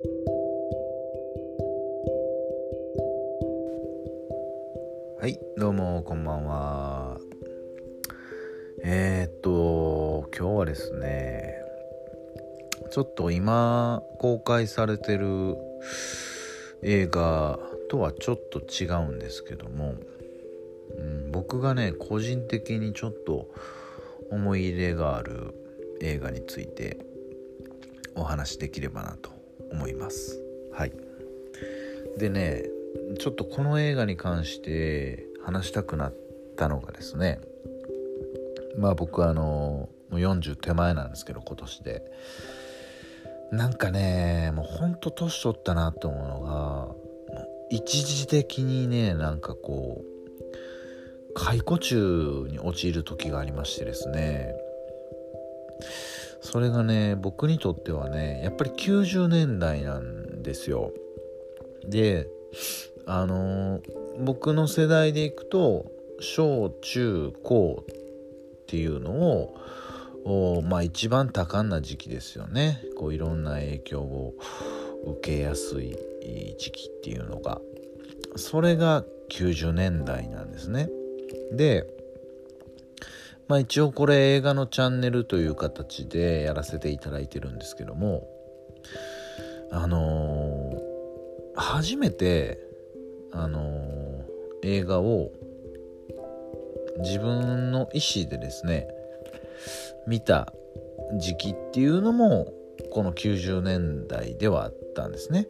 はいどうもこんばんは。えー、っと今日はですねちょっと今公開されてる映画とはちょっと違うんですけども、うん、僕がね個人的にちょっと思い入れがある映画についてお話しできればなと思います。はい。でねちょっとこの映画に関して話したくなったのがですねまあ僕はあのもう40手前なんですけど今年で。なんかねもうほんと年取ったなと思うのが一時的にねなんかこう解雇中に陥る時がありましてですねそれがね僕にとってはねやっぱり90年代なんですよ。であの僕の世代でいくと小中高っていうのをまあ一番多感な時期ですよね。こういろんな影響を受けやすい時期っていうのが。それが90年代なんですね。でまあ一応これ映画のチャンネルという形でやらせていただいてるんですけどもあのー、初めてあのー、映画を自分の意思でですね見た時期っていうのもこの90年代ではあったんですね。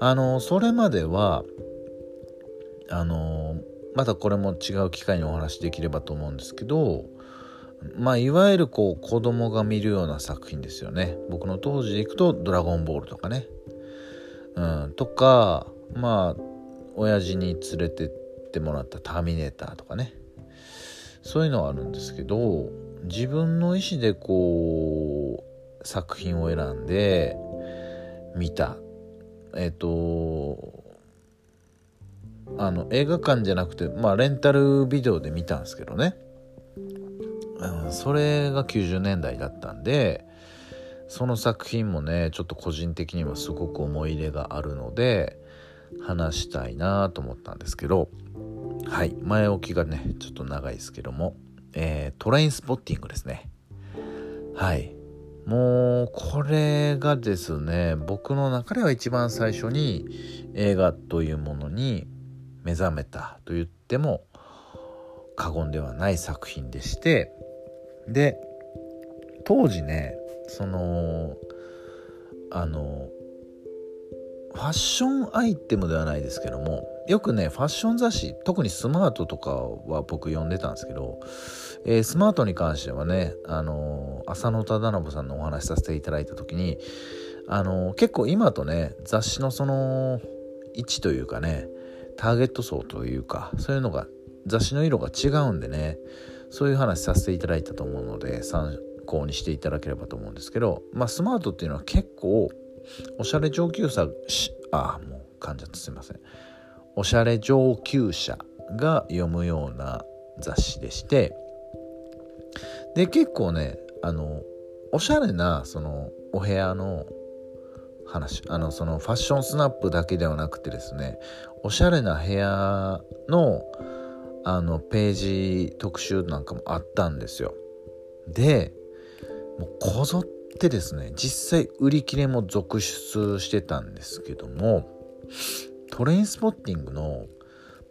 あのそれまではあのまたこれも違う機会にお話できればと思うんですけどまあいわゆるこう子供が見るような作品ですよね。僕の当時でいくと「ドラゴンボール」とかね。うんとかまあ親父に連れてってもらった「ターミネーター」とかね。そういうのはあるんですけど自分の意思でこう作品を選んで見た。えっ、とあの映画館じゃなくてまあレンタルビデオで見たんですけどね、うん、それが90年代だったんでその作品もねちょっと個人的にはすごく思い入れがあるので話したいなと思ったんですけどはい前置きがねちょっと長いですけども、えー、トレインスポッティングですね。はい。もうこれがですね僕の中では一番最初に映画というものに目覚めたと言っても過言ではない作品でしてで当時ねそのあのファッションアイテムではないですけどもよくねファッション雑誌特にスマートとかは僕読んでたんですけど、えー、スマートに関してはねあの、浅野忠信さんのお話しさせていただいた時にあの、結構今とね雑誌のその位置というかねターゲット層というかそういうのが雑誌の色が違うんでねそういう話させていただいたと思うので参考にしていただければと思うんですけどまあスマートっていうのは結構おしゃれ上級者ああもう噛んじゃってすいません。おしゃれ上級者が読むような雑誌でしてで結構ねあのおしゃれなそのお部屋の話あのそのファッションスナップだけではなくてですねおしゃれな部屋のあのページ特集なんかもあったんですよ。でもうこぞってですね実際売り切れも続出してたんですけどもトレインスポッティングの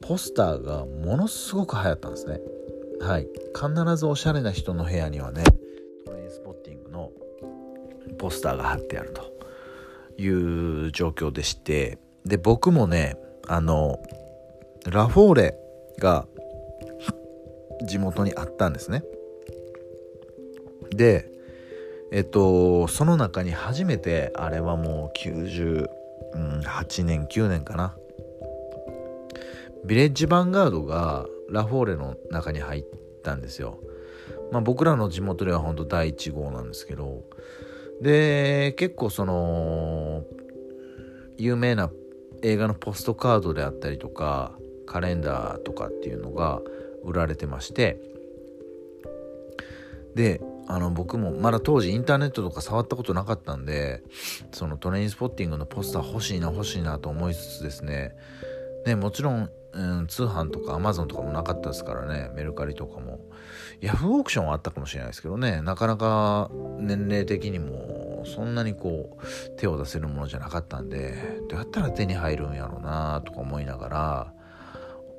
ポスターがものすごく流行ったんですね。はい。必ずおしゃれな人の部屋にはねトレインスポッティングのポスターが貼ってあるという状況でしてで僕もねあのラフォーレが地元にあったんですね。でえっとその中に初めてあれはもう98年9年かな。ビレッジヴァンガードがラフォーレの中に入ったんですよ。まあ僕らの地元では本当第1号なんですけど。で結構その有名な映画のポストカードであったりとかカレンダーとかっていうのが売られてましてであの僕もまだ当時インターネットとか触ったことなかったんでそのトレインスポッティングのポスター欲しいな欲しいなと思いつつですね。ねもちろん、うん、通販とかアマゾンとかもなかったですからね。メルカリとかも。ヤフーオークションはあったかもしれないですけどね。なかなか年齢的にもそんなにこう手を出せるものじゃなかったんでどうやったら手に入るんやろうなとか思いながら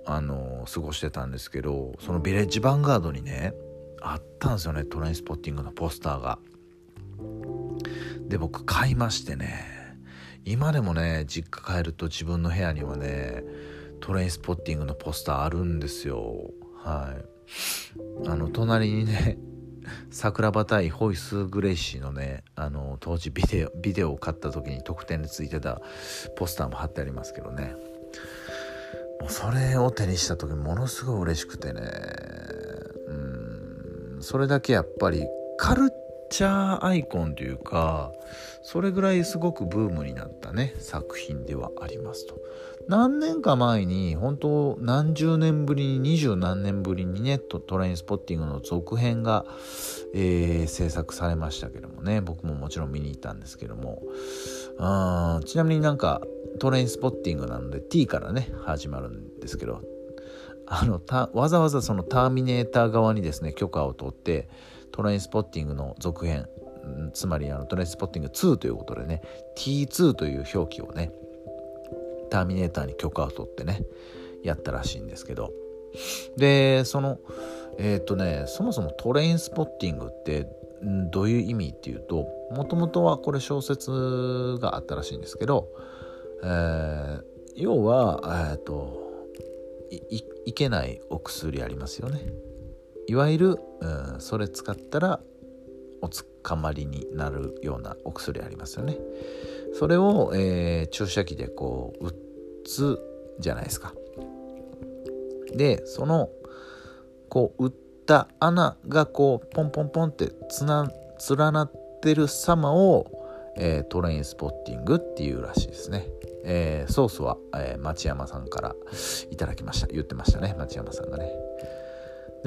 あの過ごしてたんですけどそのビレッジヴァンガードにねあったんですよねトレインスポッティングのポスターが。で僕買いましてね今でもね実家帰ると自分の部屋にはねトレインスポッティングのポスターあるんですよはいあの隣にね桜庭対ホイス・グレイシーのねあの当時ビデオビデオを買った時に特典についてたポスターも貼ってありますけどね。もうそれを手にした時ものすごい嬉しくてね。うん。それだけやっぱりカルチャーアイコンというかそれぐらいすごくブームになったね作品ではありますと。何年か前に本当何十年ぶりに二十何年ぶりにねトレインスポッティングの続編が、えー、制作されましたけどもね。僕ももちろん見に行ったんですけども。ちなみになんかトレインスポッティングなので T からね始まるんですけど。あのわざわざそのターミネーター側にですね許可を取ってトレインスポッティングの続編。つまりあのトレインスポッティング2ということでね T2 という表記をねターミネーターに許可を取ってねやったらしいんですけど。でそのえっ、とねそもそもトレインスポッティングってどういう意味っていうともともとはこれ小説があったらしいんですけど、えー、要はえっ、といいけないお薬ありますよね。いわゆる、うん、それ使ったらおつかまりになるようなお薬ありますよね。それを、えー、注射器でこう打つじゃないですか。でそのこう打った穴がこうポンポンポンってつな連なってる様を、えー、トレインスポッティングっていうらしいですね、えー、ソースは、えー、町山さんからいただきました。言ってましたね町山さんがね。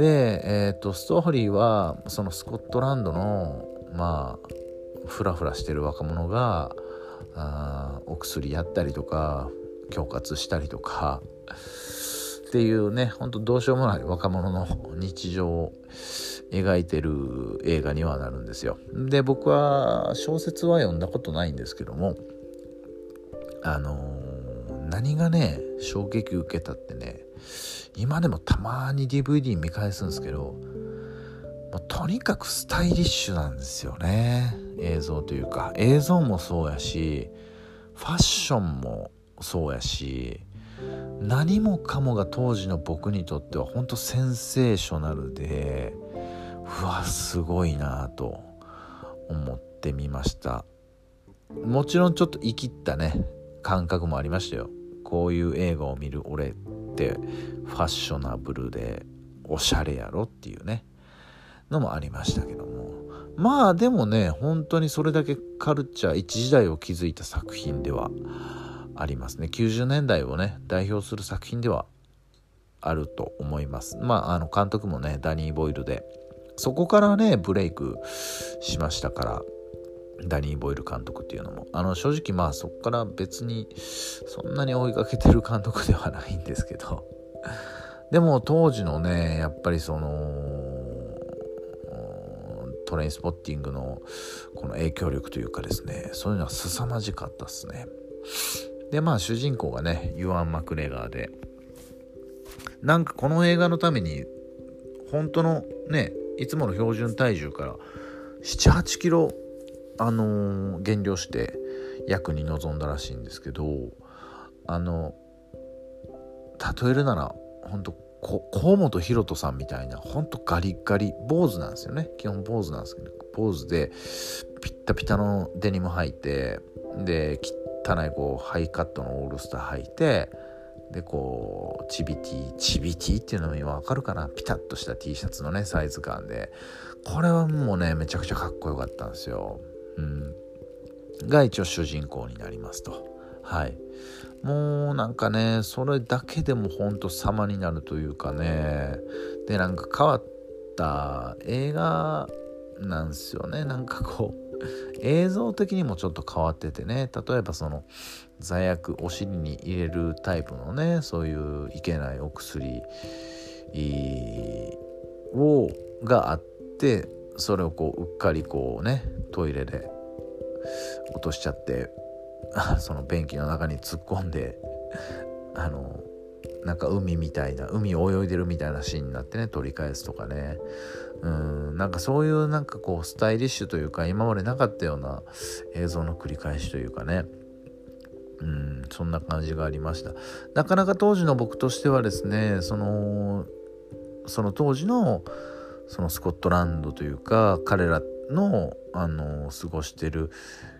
で、えーと、ストーリーはそのスコットランドのまあフラフラしてる若者があお薬やったりとか恐喝したりとかっていうねほんとどうしようもない若者の日常を描いてる映画にはなるんですよ。で僕は小説は読んだことないんですけどもあのー、何がね衝撃受けたってね今でもたまに DVD 見返すんですけどとにかくスタイリッシュなんですよね。映像というか。映像もそうやしファッションもそうやし何もかもが当時の僕にとっては本当センセーショナルでうわすごいなと思ってみました。もちろんちょっと生きったね感覚もありましたよ。こういう映画を見る俺ってファッショナブルでおしゃれやろっていうねのもありましたけどもまあでもね本当にそれだけカルチャー一時代を築いた作品ではありますね90年代をね代表する作品ではあると思いますまああの監督もねダニー・ボイルでそこからねブレイクしましたからダニー・ボイル監督っていうのも。あの正直まあそこから別にそんなに追いかけてる監督ではないんですけど。でも当時のねやっぱりそのトレインスポッティングのこの影響力というかですねそういうのは凄まじかったっすね。でまあ主人公がねユアン・マクレガーでなんかこの映画のために本当のねいつもの標準体重から78キロあのー、減量して役に臨んだらしいんですけどあの例えるなら本当河本大翔さんみたいなほんとガリガリ坊主なんですよね。基本坊主なんですけど坊主でピッタピタのデニム履いてで汚いこうハイカットのオールスター履いてでこうチビティチビティっていうのも今わかるかな。ピタッとした T シャツのねサイズ感で。これはもうねめちゃくちゃかっこよかったんですよ。うん、が一応主人公になりますと。はい。もうなんかねそれだけでもほんと様になるというかね。でなんか変わった映画なんですよね。なんかこう映像的にもちょっと変わっててね。例えばその座薬お尻に入れるタイプのねそういういけないお薬をがあってそれをこううっかりこうねトイレで落としちゃって その便器の中に突っ込んで あのなんか海みたいな海を泳いでるみたいなシーンになってね取り返すとかね。うんなんかそういうなんかこうスタイリッシュというか今までなかったような映像の繰り返しというかね。うんそんな感じがありました。なかなか当時の僕としてはですねそのその当時のそのスコットランドというか彼らのあの過ごしてる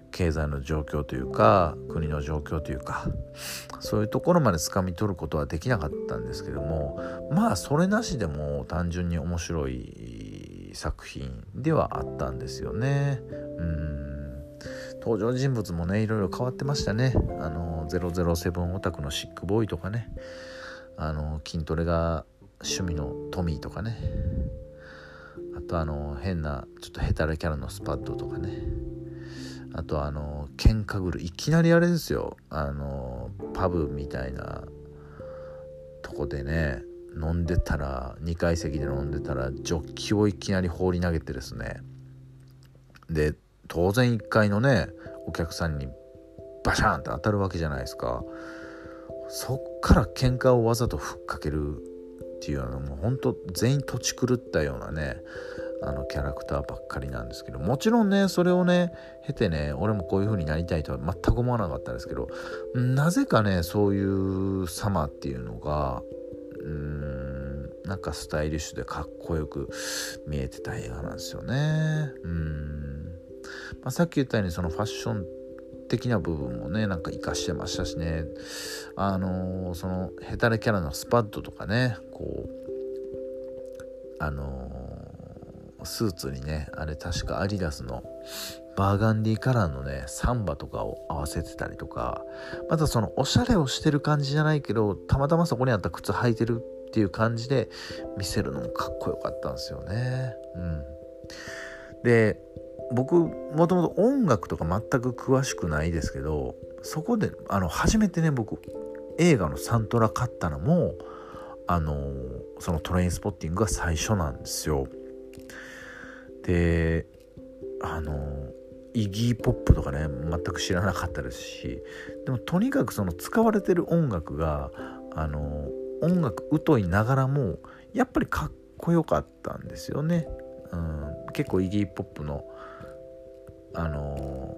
経済の状況というか国の状況というかそういうところまで掴み取ることはできなかったんですけどもまあそれなしでも単純に面白い作品ではあったんですよね。うん登場人物もねいろいろ変わってましたね。あの007オタクのシックボーイとかねあの筋トレが趣味のトミーとかねあとあの変なちょっとヘタレキャラのスパッドとかね。あとあの喧嘩ぐるいきなりあれですよ。あのパブみたいなとこでね飲んでたら2階席で飲んでたらジョッキをいきなり放り投げてですね。で当然1階のねお客さんにバシャンって当たるわけじゃないですか。そっから喧嘩をわざとふっかけるっていうのはもうほんと全員土地狂ったようなねあのキャラクターばっかりなんですけどもちろんねそれをね経てね俺もこういう風になりたいとは全く思わなかったんですけどなぜかねそういう様っていうのがうーんなんかスタイリッシュでかっこよく見えてた映画なんですよね。うん、まあ、さっき言ったようにそのファッション的な部分もねなんか活かしてましたしねあのー、そのヘタレキャラのスパッドとかねこうあのースーツにねあれ確かアディダスのバーガンディカラーのねサンバとかを合わせてたりとかまたそのおしゃれをしてる感じじゃないけどたまたまそこにあった靴履いてるっていう感じで見せるのもかっこよかったんですよね。うん、で僕もともと音楽とか全く詳しくないですけどそこであの初めてね僕映画のサントラ買ったのもあのそのトレインスポッティングが最初なんですよ。であのイギーポップとかね全く知らなかったですしでもとにかくその使われてる音楽があの音楽疎いながらもやっぱりかっこよかったんですよね。うん、結構イギーポップのあの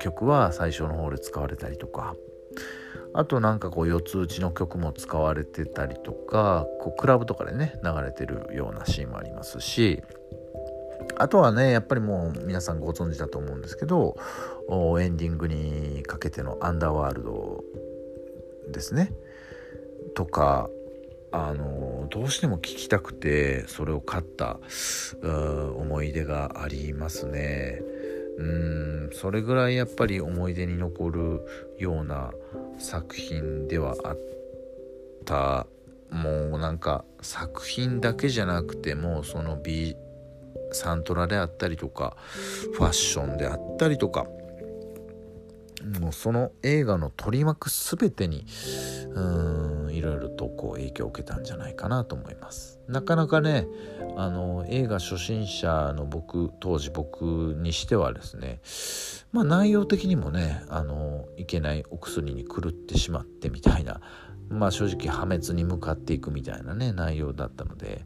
曲は最初の方で使われたりとかあとなんかこう四つ打ちの曲も使われてたりとかこうクラブとかでね流れてるようなシーンもありますしあとはねやっぱりもう皆さんご存知だと思うんですけどエンディングにかけての「アンダーワールド」ですね。とかあのどうしても聞きたくてそれを買った思い出がありますね。うん。それぐらいやっぱり思い出に残るような作品ではあった。もうなんか作品だけじゃなくてもその美サントラであったりとかファッションであったりとかもうその映画の取り巻く全てにうんいろいろとこう影響を受けたんじゃないかなと思います。なかなかねあの映画初心者の僕当時僕にしてはですねまあ内容的にもねあのいけないお薬に狂ってしまってみたいなまあ正直破滅に向かっていくみたいなね内容だったので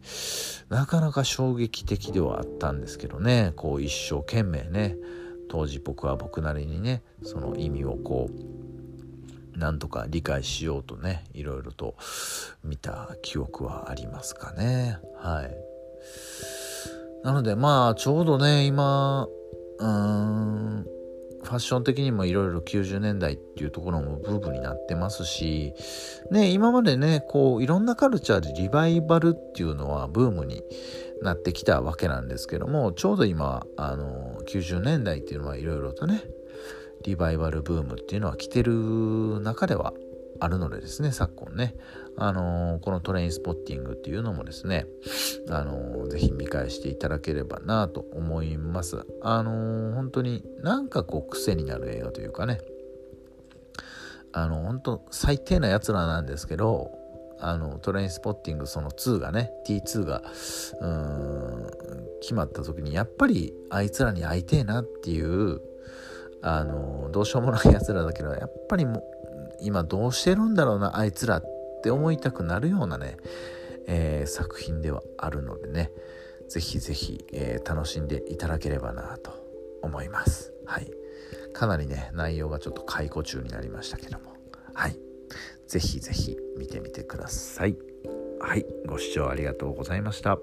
なかなか衝撃的ではあったんですけどねこう一生懸命ね当時僕は僕なりにねその意味をこうなんとか理解しようとねいろいろと見た記憶はありますかね。はい。なのでまあちょうどね今うーんファッション的にもいろいろ90年代っていうところもブームになってますし、ね、今までね、こういろんなカルチャーでリバイバルっていうのはブームになってきたわけなんですけども、ちょうど今、あの、90年代っていうのはいろいろとね、リバイバルブームっていうのは来てる中ではあるのでですね昨今ね。あのー、このトレインスポッティングっていうのもですねあのー、ぜひ見返していただければなと思います。あのー、本当になんかこう癖になる映画というかね。あの本当最低なやつらなんですけどあのトレインスポッティングその2がね T2 がうん決まった時にやっぱりあいつらに会いてえなっていうあのどうしようもないやつらだけどやっぱりも今どうしてるんだろうなあいつらって思いたくなるようなね、えー、作品ではあるのでねぜひぜひ、えー、楽しんでいただければなと思います。はい。かなりね内容がちょっと解雇中になりましたけども。はい。ぜひぜひ見てみてください。はいご視聴ありがとうございました。